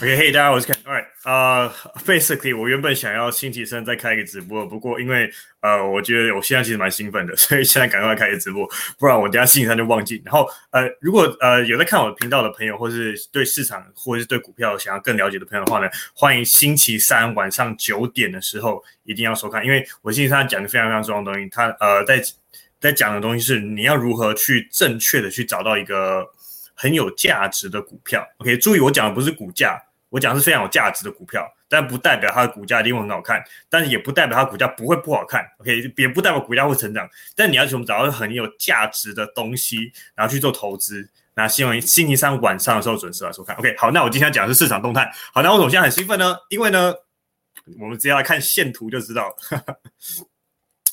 OK，Hey，大家好，我是 Ken。Alright，呃，Basically，我原本想要星期三再开一个直播，不过因为呃，我觉得我现在其实蛮兴奋的，所以现在赶快开个直播，不然我等下星期三就忘记。然后呃，如果呃有在看我频道的朋友，或是对市场或是对股票想要更了解的朋友的话呢，欢迎星期三晚上九点的时候一定要收看，因为我星期三讲的非常非常重要的东西，他呃在在讲的东西是你要如何去正确的去找到一个很有价值的股票。OK，注意我讲的不是股价。我讲是非常有价值的股票，但不代表它的股价一定会很好看，但是也不代表它股价不会不好看。OK，也不代表股价会成长。但你要怎么找到很有价值的东西，然后去做投资？那希望星期三晚上的时候准时来收看。OK，好，那我今天讲的是市场动态。好，那为什么现在很兴奋呢？因为呢，我们只要来看线图就知道。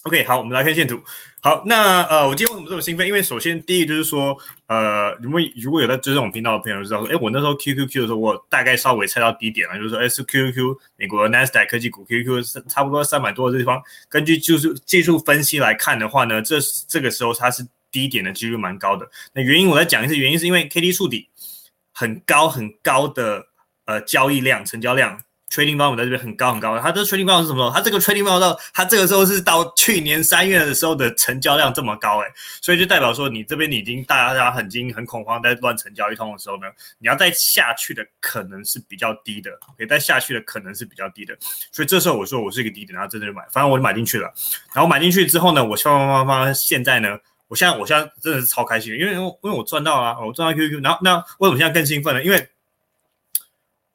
OK，好，我们来看线图。好，那呃，我今天为什么这么兴奋？因为首先第一就是说，呃，如果如果有在追这种频道的朋友知道说，哎，我那时候 QQQ 的时候，我大概稍微猜到低点了，就是说，哎，是 QQQ 美国 Nasdaq 科技股 QQ 是差不多三百多的地方。根据就是技术分析来看的话呢，这这个时候它是低点的几率蛮高的。那原因我再讲一次，原因是因为 KD 触底很高很高的呃交易量、成交量。Trading volume 在这边很高很高，它这 Trading volume 是什么？它这个 Trading volume 到它这个时候是到去年三月的时候的成交量这么高哎，所以就代表说你这边已经大家很惊很恐慌在乱成交一通的时候呢，你要再下去的可能是比较低的，OK，再下去的可能是比较低的，所以这时候我说我是一个低点，然后真的就买，反正我就买进去了，然后买进去之后呢，我放放放放，现在呢，我现在我现在真的是超开心，因为因为我赚到了，我赚到 QQ，然后那为什么现在更兴奋呢？因为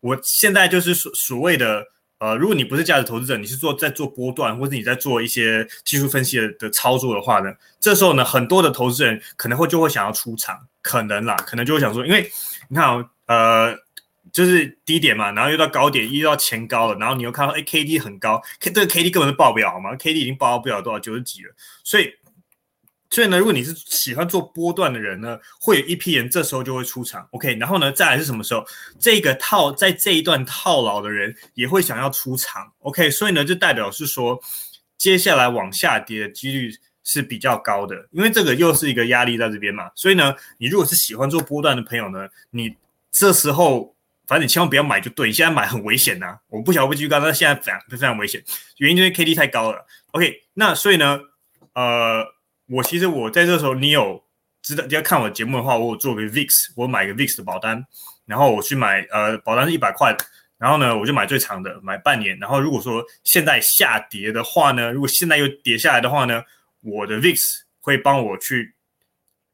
我现在就是所所谓的呃，如果你不是价值投资者，你是做在做波段，或者你在做一些技术分析的的操作的话呢，这时候呢，很多的投资人可能会就会想要出场，可能啦，可能就会想说，因为你看哦，呃，就是低点嘛，然后又到高点，又到前高了，然后你又看到哎，K D 很高，K 这个 K D 根本就爆不了好吗？K D 已经爆不了多少九十几了，所以。所以呢，如果你是喜欢做波段的人呢，会有一批人这时候就会出场，OK。然后呢，再来是什么时候？这个套在这一段套牢的人也会想要出场，OK。所以呢，就代表是说，接下来往下跌的几率是比较高的，因为这个又是一个压力在这边嘛。所以呢，你如果是喜欢做波段的朋友呢，你这时候反正你千万不要买就对，你现在买很危险呐。我不晓得不继续刚但现在非常非常危险，原因就是 KD 太高了，OK。那所以呢，呃。我其实我在这时候，你有知道你要看我节目的话，我有做个 VIX，我买个 VIX 的保单，然后我去买呃保单是一百块，然后呢我就买最长的，买半年。然后如果说现在下跌的话呢，如果现在又跌下来的话呢，我的 VIX 会帮我去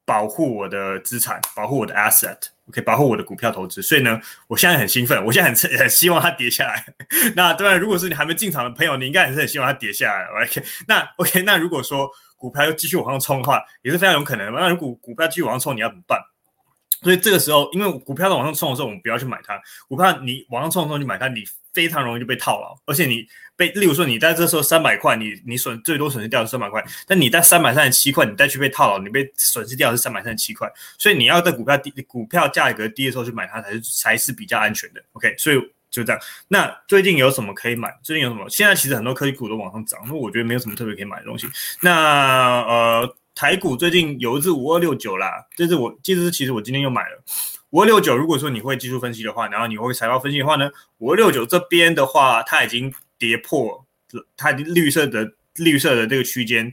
保护我的资产，保护我的 asset 可以保护我的股票投资。所以呢，我现在很兴奋，我现在很很希望它跌下来。那当然，如果是你还没进场的朋友，你应该也是很希望它跌下来，OK？那 OK，那如果说股票又继续往上冲的话，也是非常有可能的。那如果股票继续往上冲，你要怎么办？所以这个时候，因为股票在往上冲的时候，我们不要去买它。股票你往上冲的时候去买它，你非常容易就被套牢。而且你被，例如说你在这时候三百块，你你损最多损失掉是三百块，但你在三百三十七块，你再去被套牢，你被损失掉是三百三十七块。所以你要在股票低、股票价格低的时候去买它，才是才是比较安全的。OK，所以。就这样。那最近有什么可以买？最近有什么？现在其实很多科技股都往上涨，那我觉得没有什么特别可以买的东西。那呃，台股最近有一只五二六九啦，这是我这只其实我今天又买了五二六九。如果说你会技术分析的话，然后你会财报分析的话呢，五二六九这边的话，它已经跌破它绿色的绿色的这个区间，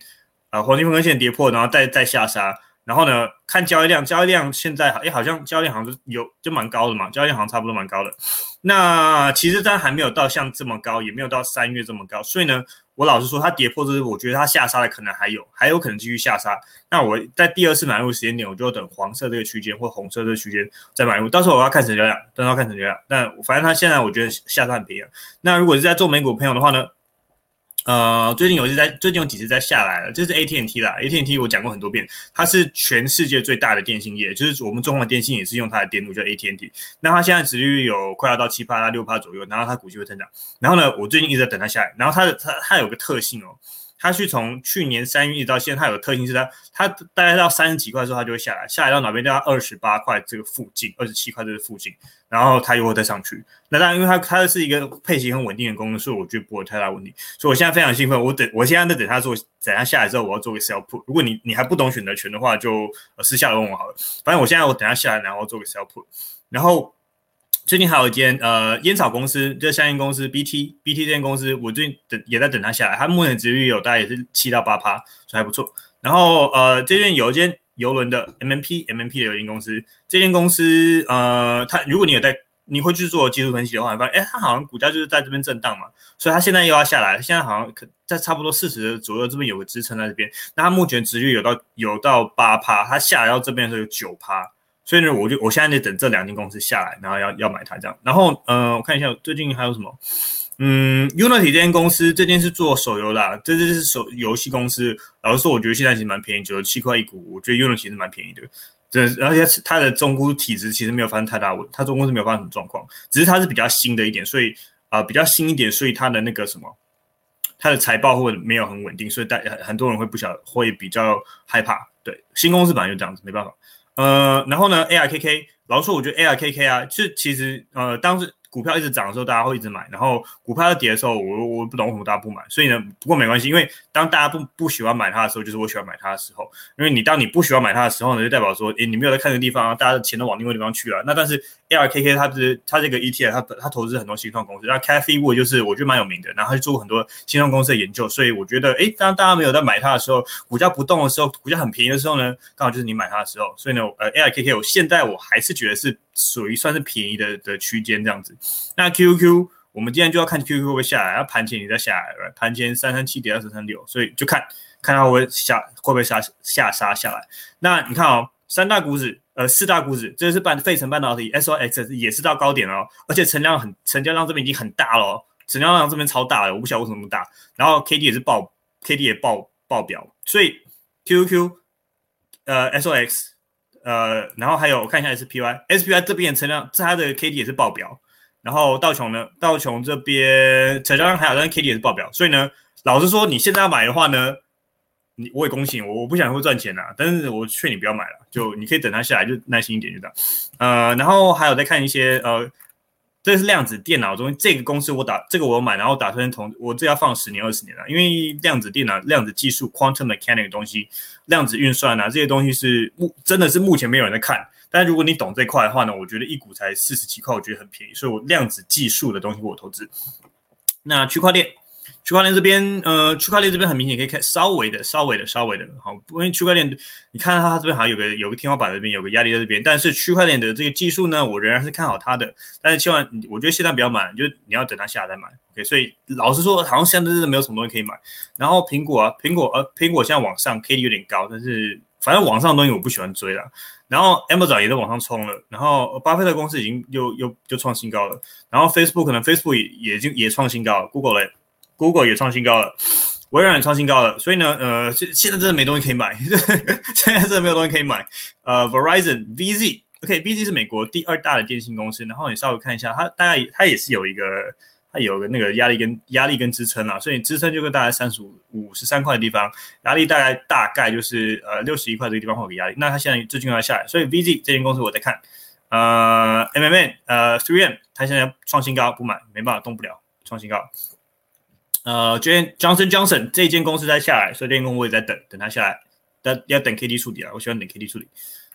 啊，黄金分割线跌破，然后再再下杀。然后呢，看交易量，交易量现在哎，好像交易量好像有就蛮高的嘛，交易量好像差不多蛮高的。那其实它还没有到像这么高，也没有到三月这么高。所以呢，我老实说，它跌破这，我觉得它下杀的可能还有，还有可能继续下杀。那我在第二次买入时间点，我就等黄色这个区间或红色这个区间再买入。到时候我要看成交量，到时候看成交量。但反正它现在我觉得下杀很便宜。那如果是在做美股朋友的话呢？呃，最近有一次在，最近有几次在下来了，这是 AT&T 啦，AT&T 我讲过很多遍，它是全世界最大的电信业，就是我们中华电信也是用它的电路叫 AT&T，那它现在值率有快要到七趴、六趴左右，然后它股息会增长，然后呢，我最近一直在等它下来，然后它的它它有个特性哦。它是从去年三月一直到现在，它有个特性是它，它大概到三十几块的时候，它就会下来，下来到哪边？到二十八块这个附近，二十七块这个附近，然后它又会再上去。那当然，因为它它是一个配型很稳定的公司，所以我觉得不会太大问题。所以我现在非常兴奋，我等我现在在等它做，等它下来之后，我要做个 sell put。如果你你还不懂选择权的话，就私下问我好了。反正我现在我等它下来，然后做个 sell put，然后。最近还有一间呃烟草公司，就相应公司 BT，BT 这间公司，我最近等也在等它下来，它目前值率有大概也是七到八趴，所以还不错。然后呃，这边有一间游轮的 MMP，MMP 的游轮公司，这间公司呃，它如果你有在，你会去做技术分析的话，发现哎，它好像股价就是在这边震荡嘛，所以它现在又要下来，现在好像可在差不多四十左右这边有个支撑在这边，那它目前值率有到有到八趴，它下来到这边的时候有九趴。所以呢，我就我现在就等这两间公司下来，然后要要买它这样。然后，嗯，我看一下最近还有什么，嗯，Unity 这间公司，这间是做手游的，这这是手游戏公司。老实说，我觉得现在其实蛮便宜，九十七块一股，我觉得 Unity 是蛮便宜的。这而且它的中估体质其实没有发生太大问，它中估是没有发生什么状况，只是它是比较新的一点，所以啊比较新一点，所以它的那个什么，它的财报会没有很稳定，所以大很多人会不晓会比较害怕。对，新公司本来就这样子，没办法。呃，然后呢，ARKK，老实说，我觉得 ARKK 啊，是其实呃，当时。股票一直涨的时候，大家会一直买；然后股票要跌的时候，我我不懂为什么大家不买。所以呢，不过没关系，因为当大家不不喜欢买它的时候，就是我喜欢买它的时候。因为你当你不喜欢买它的时候呢，就代表说，诶，你没有在看这个地方，大家的钱都往另外地方去了。那但是 ARKK 它是它这个 ETF，它它投资很多新创公司。那 Cathy Wood 就是我觉得蛮有名的，然后他就做过很多新创公司的研究。所以我觉得，诶，当大家没有在买它的时候，股价不动的时候，股价很便宜的时候呢，刚好就是你买它的时候。所以呢，呃，ARKK 我现在我还是觉得是。属于算是便宜的的区间这样子，那 QQ 我们今天就要看 QQ 会不会下来，要盘前你再下来，盘前三三七点二三三六，所以就看看它会会下会不会下下杀下来。那你看哦，三大股指，呃，四大股指，这是半费城半导体 SOX 也是到高点哦，而且成交量很成交量这边已经很大了，成交量这边超大了，我不晓得为什么那么大。然后 KD 也是爆，KD 也爆爆表，所以 QQ 呃 SOX。呃，然后还有我看一下 SPY，SPY 这边成交量，它的 KD 也是爆表。然后道琼呢，道琼这边成交量还好，但是 KD 也是爆表。所以呢，老实说，你现在要买的话呢，你我也恭喜我，我不想会赚钱呐，但是我劝你不要买了，就你可以等它下来，就耐心一点就这样。呃，然后还有再看一些呃。这是量子电脑中这个公司，我打这个我买，然后打算同我这要放十年二十年了，因为量子电脑、量子技术 （quantum mechanic） 东西，量子运算啊这些东西是目真的是目前没有人在看。但如果你懂这块的话呢，我觉得一股才四十几块，我觉得很便宜，所以我量子技术的东西我投资。那区块链。区块链这边，呃，区块链这边很明显可以看稍微的、稍微的、稍微的，好，因为区块链，你看它这边好像有个有个天花板这边有个压力在这边，但是区块链的这个技术呢，我仍然是看好它的，但是千万，我觉得现在比较满，就是你要等它下来再买，OK，所以老实说，好像现在真的没有什么东西可以买。然后苹果啊，苹果呃，苹果现在往上 K D 有点高，但是反正网上的东西我不喜欢追了。然后 Amazon 也在往上冲了，然后巴菲特公司已经又又又创新高了，然后 Facebook 可能 Facebook 也也就也创新高了，Google 嘞。Google 也创新高了，微软也创新高了，所以呢，呃，现现在真的没东西可以买，现在真的没有东西可以买。呃，Verizon、VZ，OK，VZ 是美国第二大的电信公司，然后你稍微看一下，它大概它也是有一个，它有个那个压力跟压力跟支撑啊，所以支撑就跟大概三十五五十三块的地方，压力大概大概就是呃六十一块这个地方会有个压力，那它现在最近要下来，所以 VZ 这间公司我在看，呃，MMN，呃，Three M，它现在创新高不买，没办法动不了，创新高。呃，这间 Johnson Johnson 这一间公司在下来，所以这间公司我也在等，等它下来，但要等 K D 处理啊，我喜欢等 K D 处理。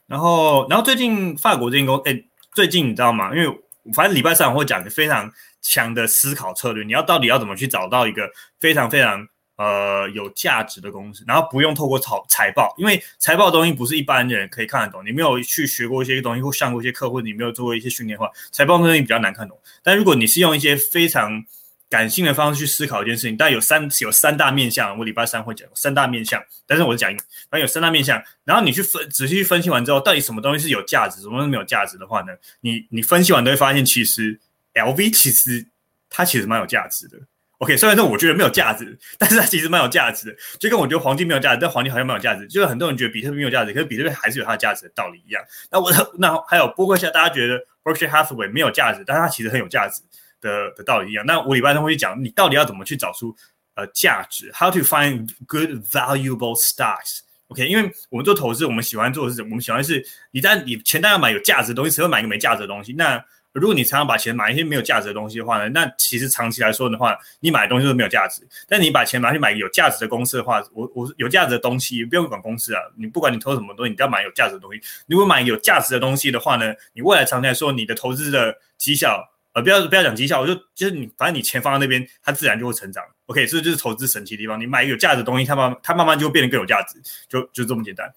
然后，然后最近法国这间公，哎，最近你知道吗？因为反正礼拜三我会讲一个非常强的思考策略，你要到底要怎么去找到一个非常非常呃有价值的公司，然后不用透过财财报，因为财报的东西不是一般人可以看得懂，你没有去学过一些东西或上过一些课，或者你没有做过一些训练的话，财报东西比较难看懂。但如果你是用一些非常感性的方式去思考一件事情，但有三有三大面向，我礼拜三会讲三大面向，但是我讲一个，反正有三大面向，然后你去分仔细去分析完之后，到底什么东西是有价值，什么东西没有价值的话呢？你你分析完都会发现，其实 LV 其实它其实蛮有价值的。OK，虽然说我觉得没有价值，但是它其实蛮有价值的，就跟我觉得黄金没有价值，但黄金好像蛮有价值，就是很多人觉得比特币没有价值，可是比特币还是有它的价值的道理一样。那我那还有包括现在大家觉得 Berkshire Hathaway 没有价值，但它其实很有价值。的的道理一样，那我礼拜三会去讲，你到底要怎么去找出呃价值？How to find good valuable stocks？OK，因为我们做投资，我们喜欢做的是什么？我们喜欢是，一旦你钱单要买有价值的东西，谁会买一个没价值的东西？那如果你常常把钱买一些没有价值的东西的话呢，那其实长期来说的话，你买的东西都没有价值。但你把钱拿去买有价值的公司的话，我我有价值的东西，不用管公司啊，你不管你投什么东西，你都要买有价值的东西。如果买有价值的东西的话呢，你未来长期来说，你的投资的绩效，不要不要讲绩效，我就就是你反正你钱放在那边，它自然就会成长。OK，这就是投资神奇的地方。你买一个有价值的东西，它慢它慢慢就会变得更有价值，就就这么简单。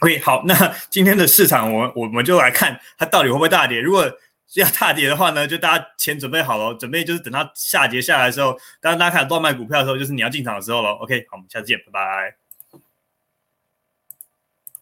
OK，好，那 今天的市场，我我们就来看它到底会不会大跌。如果要大跌的话呢，就大家钱准备好了，准备就是等它下跌下来的时候，当大家看到乱卖股票的时候，就是你要进场的时候了。OK，好，我们下次见，拜拜。